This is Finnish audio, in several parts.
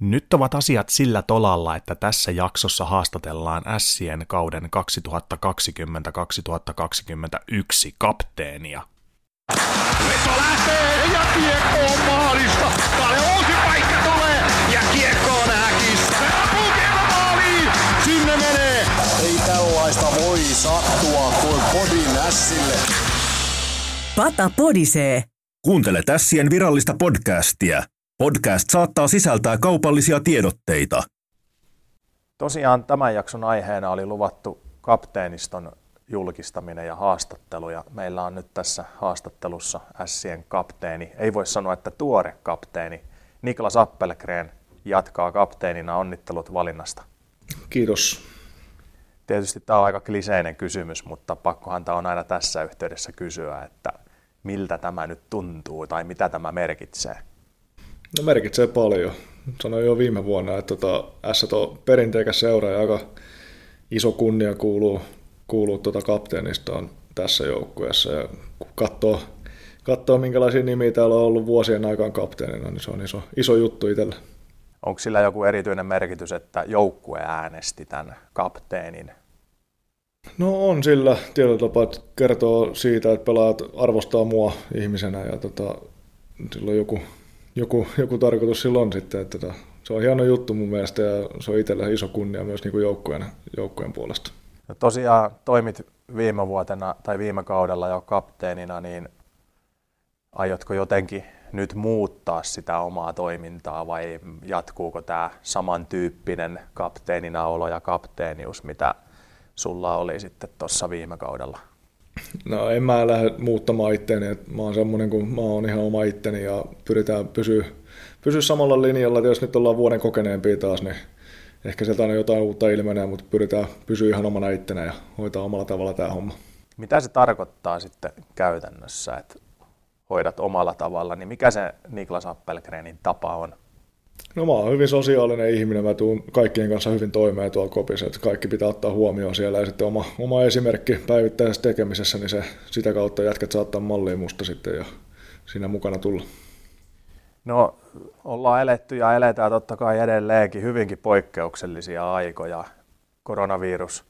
Nyt ovat asiat sillä tolalla, että tässä jaksossa haastatellaan Sien kauden 2020-2021 kapteenia. Veto lähtee ja kiekko on maalista. Kalle uusi paikka tulee ja kiekko on häkissä. Kiekko maaliin. Sinne menee. Ei tällaista voi sattua kuin Podin ässille. Pata podisee. Kuuntele Tässien virallista podcastia. Podcast saattaa sisältää kaupallisia tiedotteita. Tosiaan tämän jakson aiheena oli luvattu kapteeniston julkistaminen ja haastattelu. Ja meillä on nyt tässä haastattelussa Sien kapteeni, ei voi sanoa, että tuore kapteeni, Niklas Appelgren jatkaa kapteenina. Onnittelut valinnasta. Kiitos. Tietysti tämä on aika kliseinen kysymys, mutta pakkohan tämä on aina tässä yhteydessä kysyä, että miltä tämä nyt tuntuu tai mitä tämä merkitsee. No merkitsee paljon. Sanoin jo viime vuonna, että tota, S on perinteikäs seura ja aika iso kunnia kuuluu, kuuluu tuota kapteenistaan tässä joukkueessa. Ja kun katsoo, katsoo, minkälaisia nimiä täällä on ollut vuosien aikaan kapteenina, niin se on iso, iso juttu itselle. Onko sillä joku erityinen merkitys, että joukkue äänesti tämän kapteenin? No on sillä tietyllä tapaa, että kertoo siitä, että pelaajat arvostaa mua ihmisenä ja tota, silloin joku, joku, joku tarkoitus silloin sitten, että tota, se on hieno juttu mun mielestä ja se on itselle iso kunnia myös niin kuin joukkueen, joukkueen puolesta. No tosiaan toimit viime vuotena tai viime kaudella jo kapteenina, niin aiotko jotenkin nyt muuttaa sitä omaa toimintaa vai jatkuuko tämä samantyyppinen kapteenina olo ja kapteenius, mitä sulla oli sitten tuossa viime kaudella? No en mä lähde muuttamaan itteeni, että mä oon semmoinen kuin mä oon ihan oma itteni ja pyritään pysyä, pysyä samalla linjalla, että jos nyt ollaan vuoden kokeneempia taas, niin ehkä sieltä aina jotain uutta ilmenee, mutta pyritään pysyä ihan omana ittenä ja hoitaa omalla tavalla tämä homma. Mitä se tarkoittaa sitten käytännössä, että hoidat omalla tavalla, niin mikä se Niklas Appelgrenin tapa on? No mä oon hyvin sosiaalinen ihminen, mä tuun kaikkien kanssa hyvin toimeen tuolla kopissa, että kaikki pitää ottaa huomioon siellä ja sitten oma, oma esimerkki päivittäisessä tekemisessä, niin se, sitä kautta jätkät saattaa malliin musta sitten ja siinä mukana tulla. No ollaan eletty ja eletään totta kai edelleenkin hyvinkin poikkeuksellisia aikoja. Koronavirus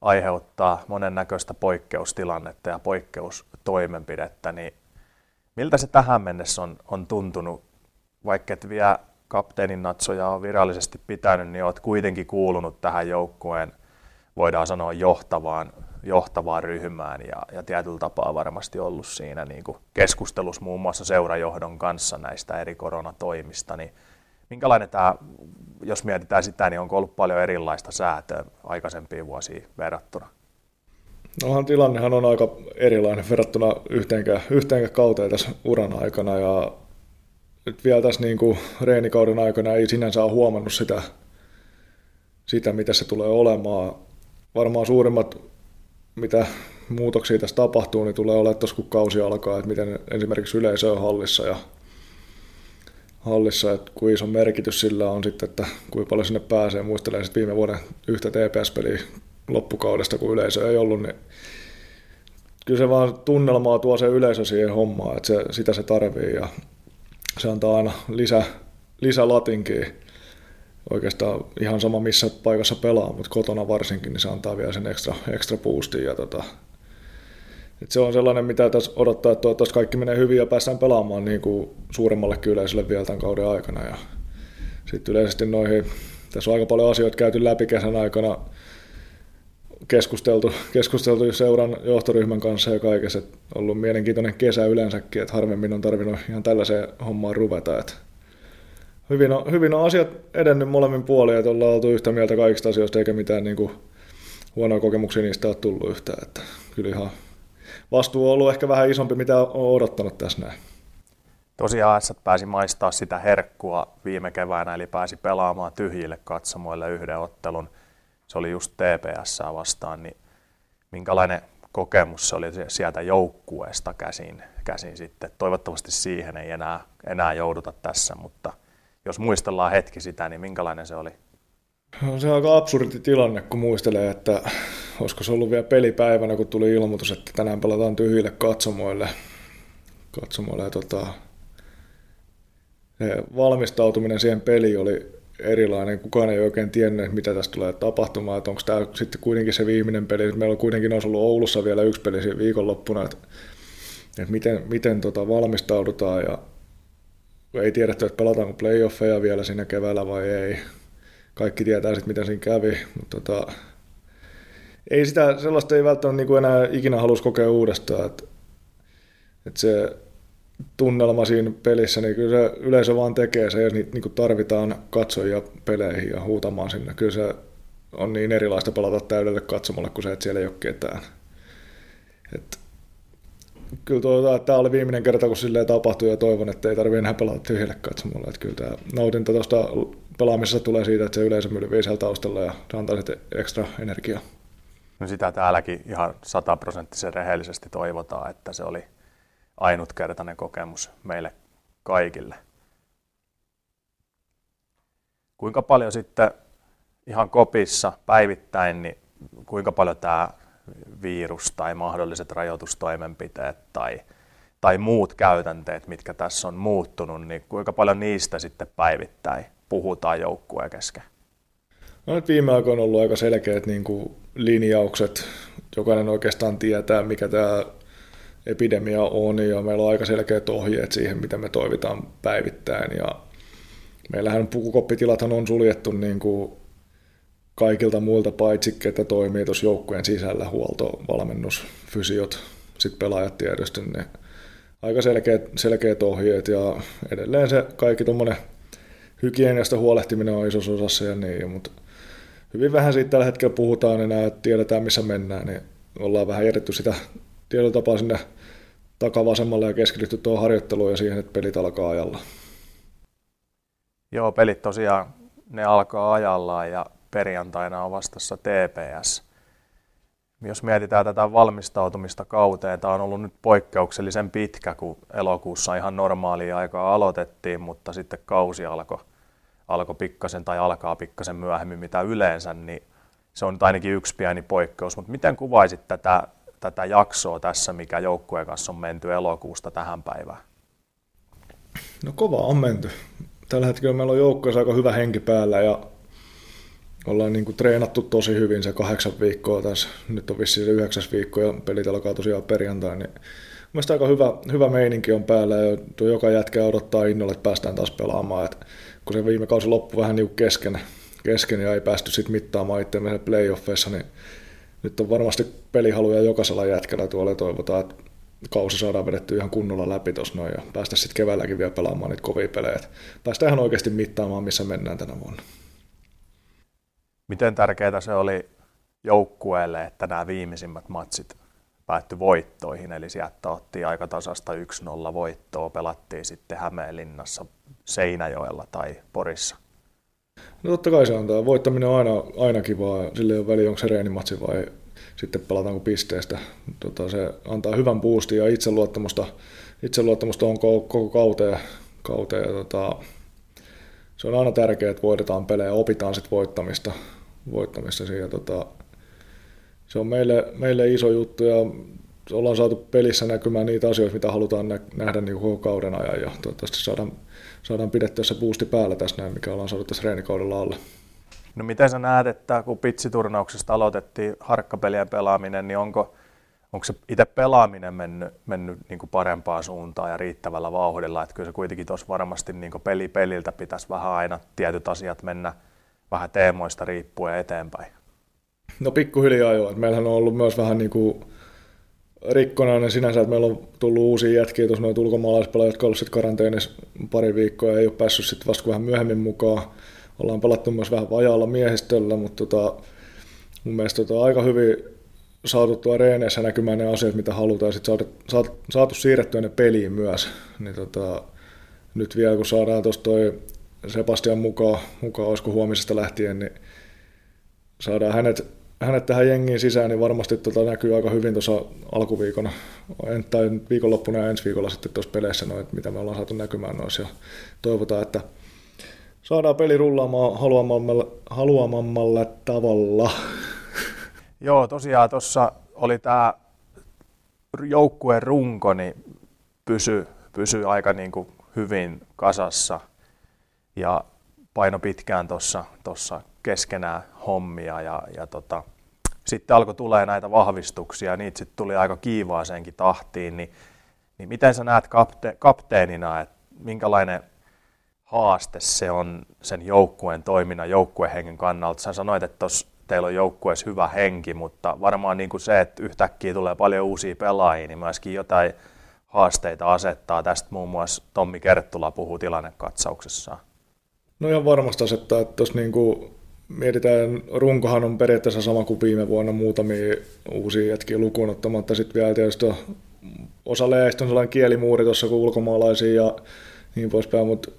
aiheuttaa monennäköistä poikkeustilannetta ja poikkeustoimenpidettä, niin miltä se tähän mennessä on, on tuntunut, vaikka et vielä kapteenin natsoja on virallisesti pitänyt, niin olet kuitenkin kuulunut tähän joukkueen, voidaan sanoa johtavaan, johtavaan ryhmään. Ja, ja tietyllä tapaa varmasti ollut siinä niin kuin keskustelussa muun muassa seurajohdon kanssa näistä eri koronatoimista, niin minkälainen tämä, jos mietitään sitä, niin onko ollut paljon erilaista säätöä aikaisempiin vuosiin verrattuna? Nohan tilannehan on aika erilainen verrattuna yhteenkään, yhteenkään kauteen tässä uran aikana. Ja nyt vielä tässä niin kuin reenikauden aikana ei sinänsä ole huomannut sitä, sitä, mitä se tulee olemaan. Varmaan suurimmat, mitä muutoksia tässä tapahtuu, niin tulee olemaan tuossa, kun kausi alkaa, että miten esimerkiksi yleisö on hallissa ja hallissa, että kuinka iso merkitys sillä on sitten, että kuinka paljon sinne pääsee. Muistelen sitten viime vuoden yhtä TPS-peliä loppukaudesta, kun yleisö ei ollut, niin kyllä se vaan tunnelmaa tuo se yleisö siihen hommaan, että se, sitä se tarvii ja se antaa aina lisä, lisälatinkin. Oikeastaan ihan sama missä paikassa pelaa, mutta kotona varsinkin, niin se antaa vielä sen ekstra, ekstra boostin. Ja tota, et se on sellainen, mitä tässä odottaa, että toivottavasti kaikki menee hyvin ja päästään pelaamaan niin kuin suuremmalle yleisölle vielä tämän kauden aikana. Ja sitten yleisesti noihin, tässä on aika paljon asioita käyty läpi kesän aikana, keskusteltu, keskusteltu seuran johtoryhmän kanssa ja kaikessa. Että ollut mielenkiintoinen kesä yleensäkin, että harvemmin on tarvinnut ihan tällaiseen hommaan ruveta. Että hyvin, on, hyvin on asiat edennyt molemmin puolin, että ollaan oltu yhtä mieltä kaikista asioista, eikä mitään niin kuin, huonoja kokemuksia niistä ole tullut yhtään. Että kyllä ihan vastuu on ollut ehkä vähän isompi, mitä on odottanut tässä näin. Tosiaan S pääsi maistaa sitä herkkua viime keväänä, eli pääsi pelaamaan tyhjille katsomoille yhden ottelun – se oli just TPS vastaan, niin minkälainen kokemus se oli sieltä joukkueesta käsin, käsin sitten. Toivottavasti siihen ei enää, enää jouduta tässä, mutta jos muistellaan hetki sitä, niin minkälainen se oli? No, se on aika absurdi tilanne, kun muistelee, että olisiko se ollut vielä pelipäivänä, kun tuli ilmoitus, että tänään pelataan tyhjille katsomoille. katsomoille ja tota, valmistautuminen siihen peliin oli erilainen. Kukaan ei oikein tiennyt, mitä tästä tulee tapahtumaan, onko tämä sitten kuitenkin se viimeinen peli. Meillä on kuitenkin olisi ollut Oulussa vielä yksi peli siinä viikonloppuna, että, että miten, miten tota valmistaudutaan ja ei tiedetty, että pelataanko playoffeja vielä siinä keväällä vai ei. Kaikki tietää sitten, miten siinä kävi, mutta tota, ei sitä, sellaista ei välttämättä niin kuin enää ikinä halus kokea uudestaan, että, että se tunnelma siinä pelissä, niin kyllä se yleisö vaan tekee se ja niitä niin tarvitaan katsojia peleihin ja huutamaan sinne. Kyllä se on niin erilaista pelata täydelle katsomalle kuin se, että siellä ei ole ketään. Et, kyllä tuota, tämä oli viimeinen kerta, kun silleen tapahtui ja toivon, että ei tarvitse enää pelata tyhjälle katsomalle. Että kyllä tämä nautinta tuosta pelaamisessa tulee siitä, että se yleisö mylvii siellä taustalla ja se antaa sitten ekstra energiaa. No sitä täälläkin ihan sataprosenttisen rehellisesti toivotaan, että se oli ainutkertainen kokemus meille kaikille. Kuinka paljon sitten ihan kopissa päivittäin, niin kuinka paljon tämä virus tai mahdolliset rajoitustoimenpiteet tai, tai muut käytänteet, mitkä tässä on muuttunut, niin kuinka paljon niistä sitten päivittäin puhutaan joukkueen kesken? No nyt viime aikoina on ollut aika selkeät niin kuin linjaukset. Jokainen oikeastaan tietää, mikä tämä epidemia on ja meillä on aika selkeät ohjeet siihen, mitä me toivitaan päivittäin. Ja meillähän pukukoppitilathan on suljettu niin kuin kaikilta muilta paitsi, ketä toimii tuossa joukkueen sisällä, huolto, valmennus, fysiot, sitten pelaajat tietysti, niin aika selkeät, selkeät ohjeet ja edelleen se kaikki tuommoinen hygieniasta huolehtiminen on isossa osassa ja niin, mutta hyvin vähän siitä tällä hetkellä puhutaan enää, että tiedetään missä mennään, niin ollaan vähän jätetty sitä tiedotapaa sinne takavasemmalle ja keskitytty tuohon harjoitteluun ja siihen, että pelit alkaa ajalla. Joo, pelit tosiaan ne alkaa ajallaan ja perjantaina on vastassa TPS. Jos mietitään tätä valmistautumista kauteen, tämä on ollut nyt poikkeuksellisen pitkä, kun elokuussa ihan normaalia aikaa aloitettiin, mutta sitten kausi alkoi alko pikkasen tai alkaa pikkasen myöhemmin mitä yleensä, niin se on nyt ainakin yksi pieni poikkeus. Mutta miten kuvaisit tätä, tätä jaksoa tässä, mikä joukkueen kanssa on menty elokuusta tähän päivään? No kova on menty. Tällä hetkellä meillä on joukkueessa aika hyvä henki päällä ja ollaan niin kuin treenattu tosi hyvin se kahdeksan viikkoa tässä. Nyt on vissiin se yhdeksäs viikko ja pelit alkaa tosiaan perjantai. Niin Mielestäni aika hyvä, hyvä meininki on päällä ja tuo joka jätkä odottaa innolla, että päästään taas pelaamaan. Et kun se viime kausi loppui vähän niin kesken, kesken ja ei päästy sitten mittaamaan itseämme playoffeissa, niin nyt on varmasti pelihaluja jokaisella jätkällä tuolla ja toivotaan, että kausi saadaan vedetty ihan kunnolla läpi tuossa noin ja päästä sitten keväälläkin vielä pelaamaan niitä kovia pelejä. Päästään ihan oikeasti mittaamaan, missä mennään tänä vuonna. Miten tärkeää se oli joukkueelle, että nämä viimeisimmät matsit päättyi voittoihin, eli sieltä otti aika tasasta 1-0 voittoa, pelattiin sitten Hämeenlinnassa, Seinäjoella tai Porissa? No totta kai se antaa. Voittaminen on aina, aina kivaa, sille ei ole väliä, onko se reenimatsi vai sitten pelataanko pisteestä. Tota, se antaa hyvän boostin ja itseluottamusta, itseluottamusta on koko, koko kauteen. kauteen ja tota, se on aina tärkeää, että voitetaan pelejä, opitaan sitten voittamista, voittamista siihen. Tota, se on meille, meille iso juttu ja ollaan saatu pelissä näkymään niitä asioita, mitä halutaan nähdä niin koko kauden ajan ja toivottavasti saadaan, saadaan pidettyä se boosti päällä tässä näin, mikä ollaan saatu tässä reenikaudella alle. No miten sä näet, että kun pitsiturnauksesta aloitettiin harkkapelien pelaaminen, niin onko, onko se itse pelaaminen mennyt, mennyt niin kuin parempaan suuntaan ja riittävällä vauhdilla? Että kyllä se kuitenkin tuossa varmasti niin kuin peli peliltä pitäisi vähän aina tietyt asiat mennä vähän teemoista riippuen eteenpäin. No pikkuhiljaa joo. Meillähän on ollut myös vähän niin kuin rikkonainen sinänsä, että meillä on tullut uusia jätkiä tuossa noita ulkomaalaispelaajia, jotka ovat olleet karanteenissa pari viikkoa ja ei ole päässyt sitten vasta vähän myöhemmin mukaan. Ollaan pelattu myös vähän vajaalla miehistöllä, mutta tota, mun mielestä tota, aika hyvin saatu tuo reeneissä näkymään ne asiat, mitä halutaan, sitten saatu, saatu, saatu siirrettyä ne peliin myös. Niin tota, nyt vielä kun saadaan tuosta toi Sebastian mukaan, mukaan olisiko huomisesta lähtien, niin saadaan hänet hänet tähän jengiin sisään, niin varmasti tota näkyy aika hyvin tuossa alkuviikona, tai viikonloppuna ja ensi viikolla sitten tuossa peleissä, no, että mitä me ollaan saatu näkymään noissa. Ja toivotaan, että saadaan peli rullaamaan haluamammalle, haluamammalle tavalla. Joo, tosiaan tuossa oli tämä joukkueen runko, niin pysy, pysy aika niin kuin hyvin kasassa. Ja paino pitkään tuossa keskenään hommia ja, ja tota, sitten alkoi tulee näitä vahvistuksia, niitä sitten tuli aika kiivaaseenkin tahtiin, niin, niin miten sä näet kapte, kapteenina, että minkälainen haaste se on sen joukkueen toiminnan, joukkuehengen kannalta? Sä sanoit, että tos teillä on joukkueessa hyvä henki, mutta varmaan niin kuin se, että yhtäkkiä tulee paljon uusia pelaajia, niin myöskin jotain haasteita asettaa. Tästä muun muassa Tommi Kerttula puhuu tilannekatsauksessaan. No ihan varmasti asettaa, että tuossa niin kuin mietitään, runkohan on periaatteessa sama kuin viime vuonna muutamia uusia jätkiä lukuun ottamatta. Sitten vielä tietysti osa leistä on sellainen kielimuuri tuossa kuin ulkomaalaisia ja niin poispäin, mutta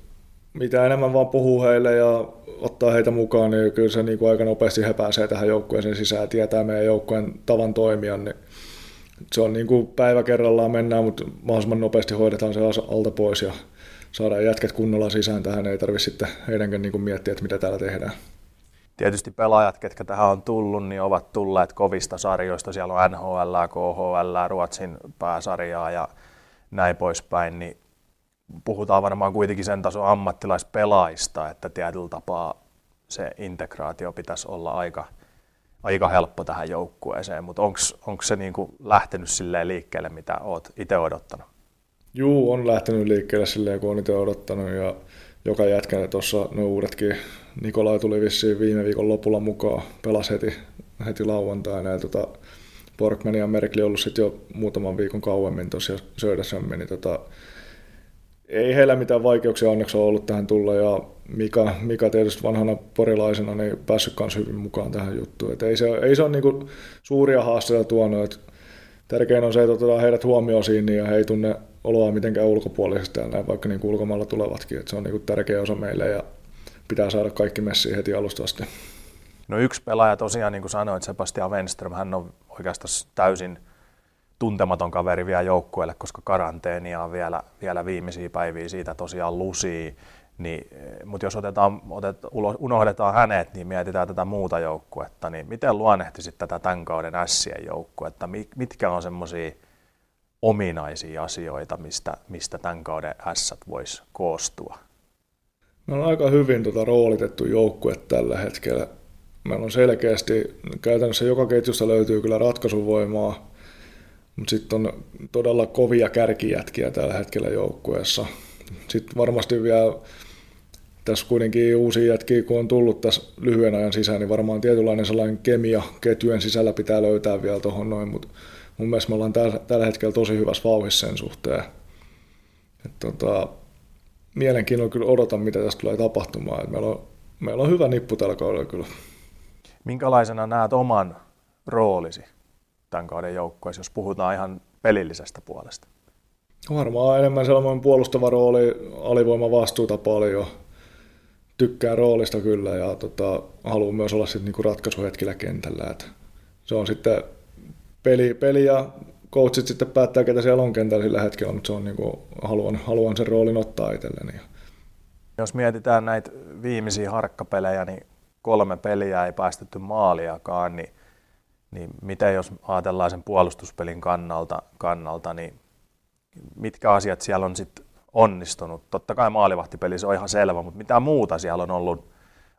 mitä enemmän vaan puhuu heille ja ottaa heitä mukaan, niin kyllä se niin kuin aika nopeasti he pääsee tähän joukkueeseen sisään ja tietää meidän joukkueen tavan toimia, niin se on niin kuin päivä kerrallaan mennään, mutta mahdollisimman nopeasti hoidetaan se alta pois ja saadaan jätket kunnolla sisään tähän, ei tarvitse sitten heidänkään niin kuin miettiä, että mitä täällä tehdään. Tietysti pelaajat, ketkä tähän on tullut, niin ovat tulleet kovista sarjoista. Siellä on NHL, KHL, Ruotsin pääsarjaa ja näin poispäin. Niin puhutaan varmaan kuitenkin sen tason ammattilaispelaajista, että tietyllä tapaa se integraatio pitäisi olla aika, aika helppo tähän joukkueeseen, mutta onko se niinku lähtenyt silleen liikkeelle, mitä olet itse odottanut? Juu, on lähtenyt liikkeelle silleen, kun on itse odottanut ja joka jätkä tuossa ne uudetkin. Nikolai tuli vissiin viime viikon lopulla mukaan, pelasi heti, heti lauantaina ja tota, Borgman ja Merkli ollut sitten jo muutaman viikon kauemmin tuossa Söderström, niin tota, ei heillä mitään vaikeuksia onneksi ole ollut tähän tulla ja Mika, Mika tietysti vanhana porilaisena niin päässyt myös hyvin mukaan tähän juttuun. Et ei se, ei se ole niinku suuria haasteita tuonut. Et tärkein on se, että otetaan heidät huomioon siinä ja he ei tunne oloa mitenkään ulkopuolisesti vaikka niin ulkomailla tulevatkin. Et se on niinku tärkeä osa meille ja pitää saada kaikki messiin heti alusta asti. No yksi pelaaja tosiaan, niin kuin sanoit, Sebastian Wenström, hän on oikeastaan täysin tuntematon kaveri vielä joukkueelle, koska karanteenia on vielä, vielä viimeisiä päiviä siitä tosiaan lusii. Niin, mutta jos otetaan, otet, unohdetaan hänet, niin mietitään tätä muuta joukkuetta, niin miten luonnehtisit tätä tämän kauden ässien joukkuetta? Mitkä on semmoisia ominaisia asioita, mistä, mistä tämän kauden ässät voisi koostua? Me on aika hyvin tota roolitettu joukkue tällä hetkellä. Meillä on selkeästi, käytännössä joka ketjussa löytyy kyllä ratkaisuvoimaa, mutta sitten on todella kovia kärkijätkiä tällä hetkellä joukkueessa. Sitten varmasti vielä tässä kuitenkin uusia jätkiä, kun on tullut tässä lyhyen ajan sisään, niin varmaan tietynlainen sellainen kemia ketjujen sisällä pitää löytää vielä tuohon noin, mutta mun mielestä me ollaan tällä, hetkellä tosi hyvässä vauhissa sen suhteen. Et tota, mielenkiinnolla kyllä odotan, mitä tästä tulee tapahtumaan. Et meillä, on, meillä on hyvä nippu tällä kaudella kyllä. Minkälaisena näet oman roolisi tämän kauden joukkueessa, jos puhutaan ihan pelillisestä puolesta? Varmaan enemmän sellainen puolustava rooli, alivoima vastuuta paljon. Tykkää roolista kyllä ja tota, haluan myös olla sitten niinku ratkaisuhetkillä kentällä. Et se on sitten peli, peli ja coachit sitten päättää, ketä siellä on kentällä sillä hetkellä, mutta se on niinku, haluan, haluan sen roolin ottaa itselleni. Jos mietitään näitä viimeisiä harkkapelejä, niin kolme peliä ei päästetty maaliakaan, niin niin miten jos ajatellaan sen puolustuspelin kannalta, kannalta niin mitkä asiat siellä on sitten onnistunut? Totta kai maalivahtipeli se on ihan selvä, mutta mitä muuta siellä on ollut,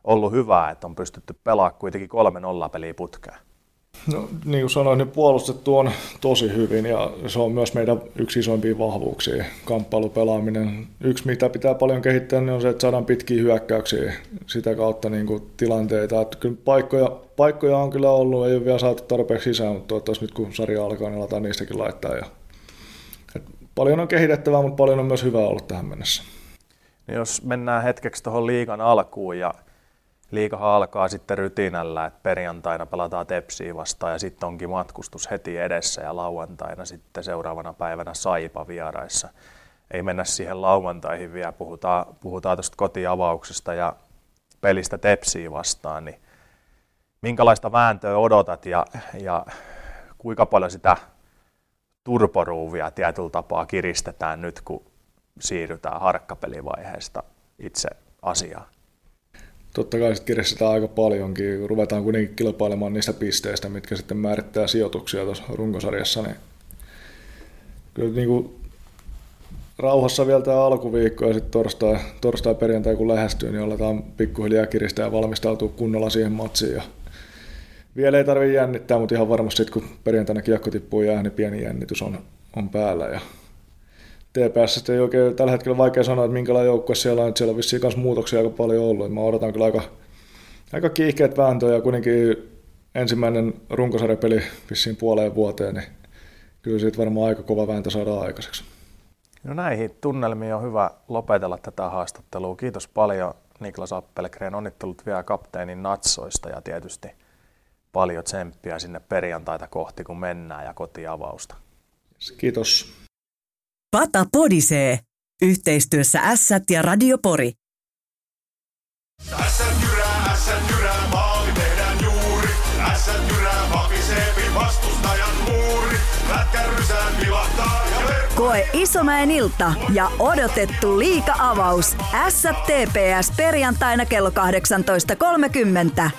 ollut hyvää, että on pystytty pelaamaan kuitenkin kolme nolla peliä putkeen? No, niin kuin sanoin, niin puolustettu on tosi hyvin ja se on myös meidän yksi isoimpia vahvuuksia, kamppailupelaaminen. Yksi, mitä pitää paljon kehittää, niin on se, että saadaan pitkiä hyökkäyksiä sitä kautta niin kuin tilanteita. Että kyllä paikkoja, paikkoja on kyllä ollut, ei ole vielä saatu tarpeeksi sisään, mutta toivottavasti nyt kun sarja alkaa, niin aletaan niistäkin laittaa. Ja, et paljon on kehitettävää, mutta paljon on myös hyvää ollut tähän mennessä. Niin jos mennään hetkeksi tuohon liikan alkuun ja liikahan alkaa sitten rytinällä, että perjantaina pelataan Tepsiä vastaan ja sitten onkin matkustus heti edessä ja lauantaina sitten seuraavana päivänä Saipa vieraissa. Ei mennä siihen lauantaihin vielä, puhutaan, puhutaan tuosta kotiavauksesta ja pelistä Tepsiä vastaan, niin minkälaista vääntöä odotat ja, ja kuinka paljon sitä turporuuvia tietyllä tapaa kiristetään nyt, kun siirrytään harkkapelivaiheesta itse asiaan? Totta kai sitten kiristetään aika paljonkin. Ruvetaan kuitenkin kilpailemaan niistä pisteistä, mitkä sitten määrittää sijoituksia tuossa runkosarjassa. Niin kyllä niin kuin rauhassa vielä tämä alkuviikko ja sitten torstai, torstai perjantai kun lähestyy, niin aletaan pikkuhiljaa kiristää ja valmistautua kunnolla siihen matsiin. Ja vielä ei tarvitse jännittää, mutta ihan varmasti sit, kun perjantaina kiekko tippuu jää, niin pieni jännitys on, on päällä. Ja TPS ei oikein tällä hetkellä vaikea sanoa, että minkälainen joukkue siellä on. Että siellä on vissiin myös muutoksia aika paljon ollut. Mä odotan kyllä aika, aika kiihkeät vääntöjä ja kuitenkin ensimmäinen runkosarjapeli vissiin puoleen vuoteen, niin kyllä siitä varmaan aika kova vääntö saadaan aikaiseksi. No näihin tunnelmiin on hyvä lopetella tätä haastattelua. Kiitos paljon Niklas Appelgren. Onnittelut vielä kapteenin natsoista ja tietysti paljon tsemppiä sinne perjantaita kohti, kun mennään ja kotiavausta. Kiitos. Pata podisee. Yhteistyössä Ässät ja Radio Pori. Ässät jyrää, ässät jyrää, maali tehdään juuri. Ässät jyrää, vastustajan muuri. Lätkä rysään vilahtaa ja verkko. Koe Isomäen ilta ja odotettu liika-avaus. Ässät TPS perjantaina kello 18.30.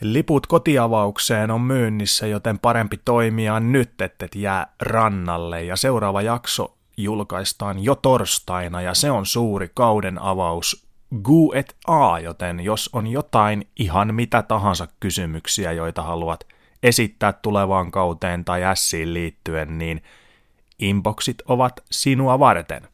Liput kotiavaukseen on myynnissä, joten parempi toimia nyt, ettet jää rannalle. Ja seuraava jakso julkaistaan jo torstaina ja se on suuri kauden avaus Gu et A, joten jos on jotain ihan mitä tahansa kysymyksiä, joita haluat esittää tulevaan kauteen tai ässiin liittyen, niin inboxit ovat sinua varten.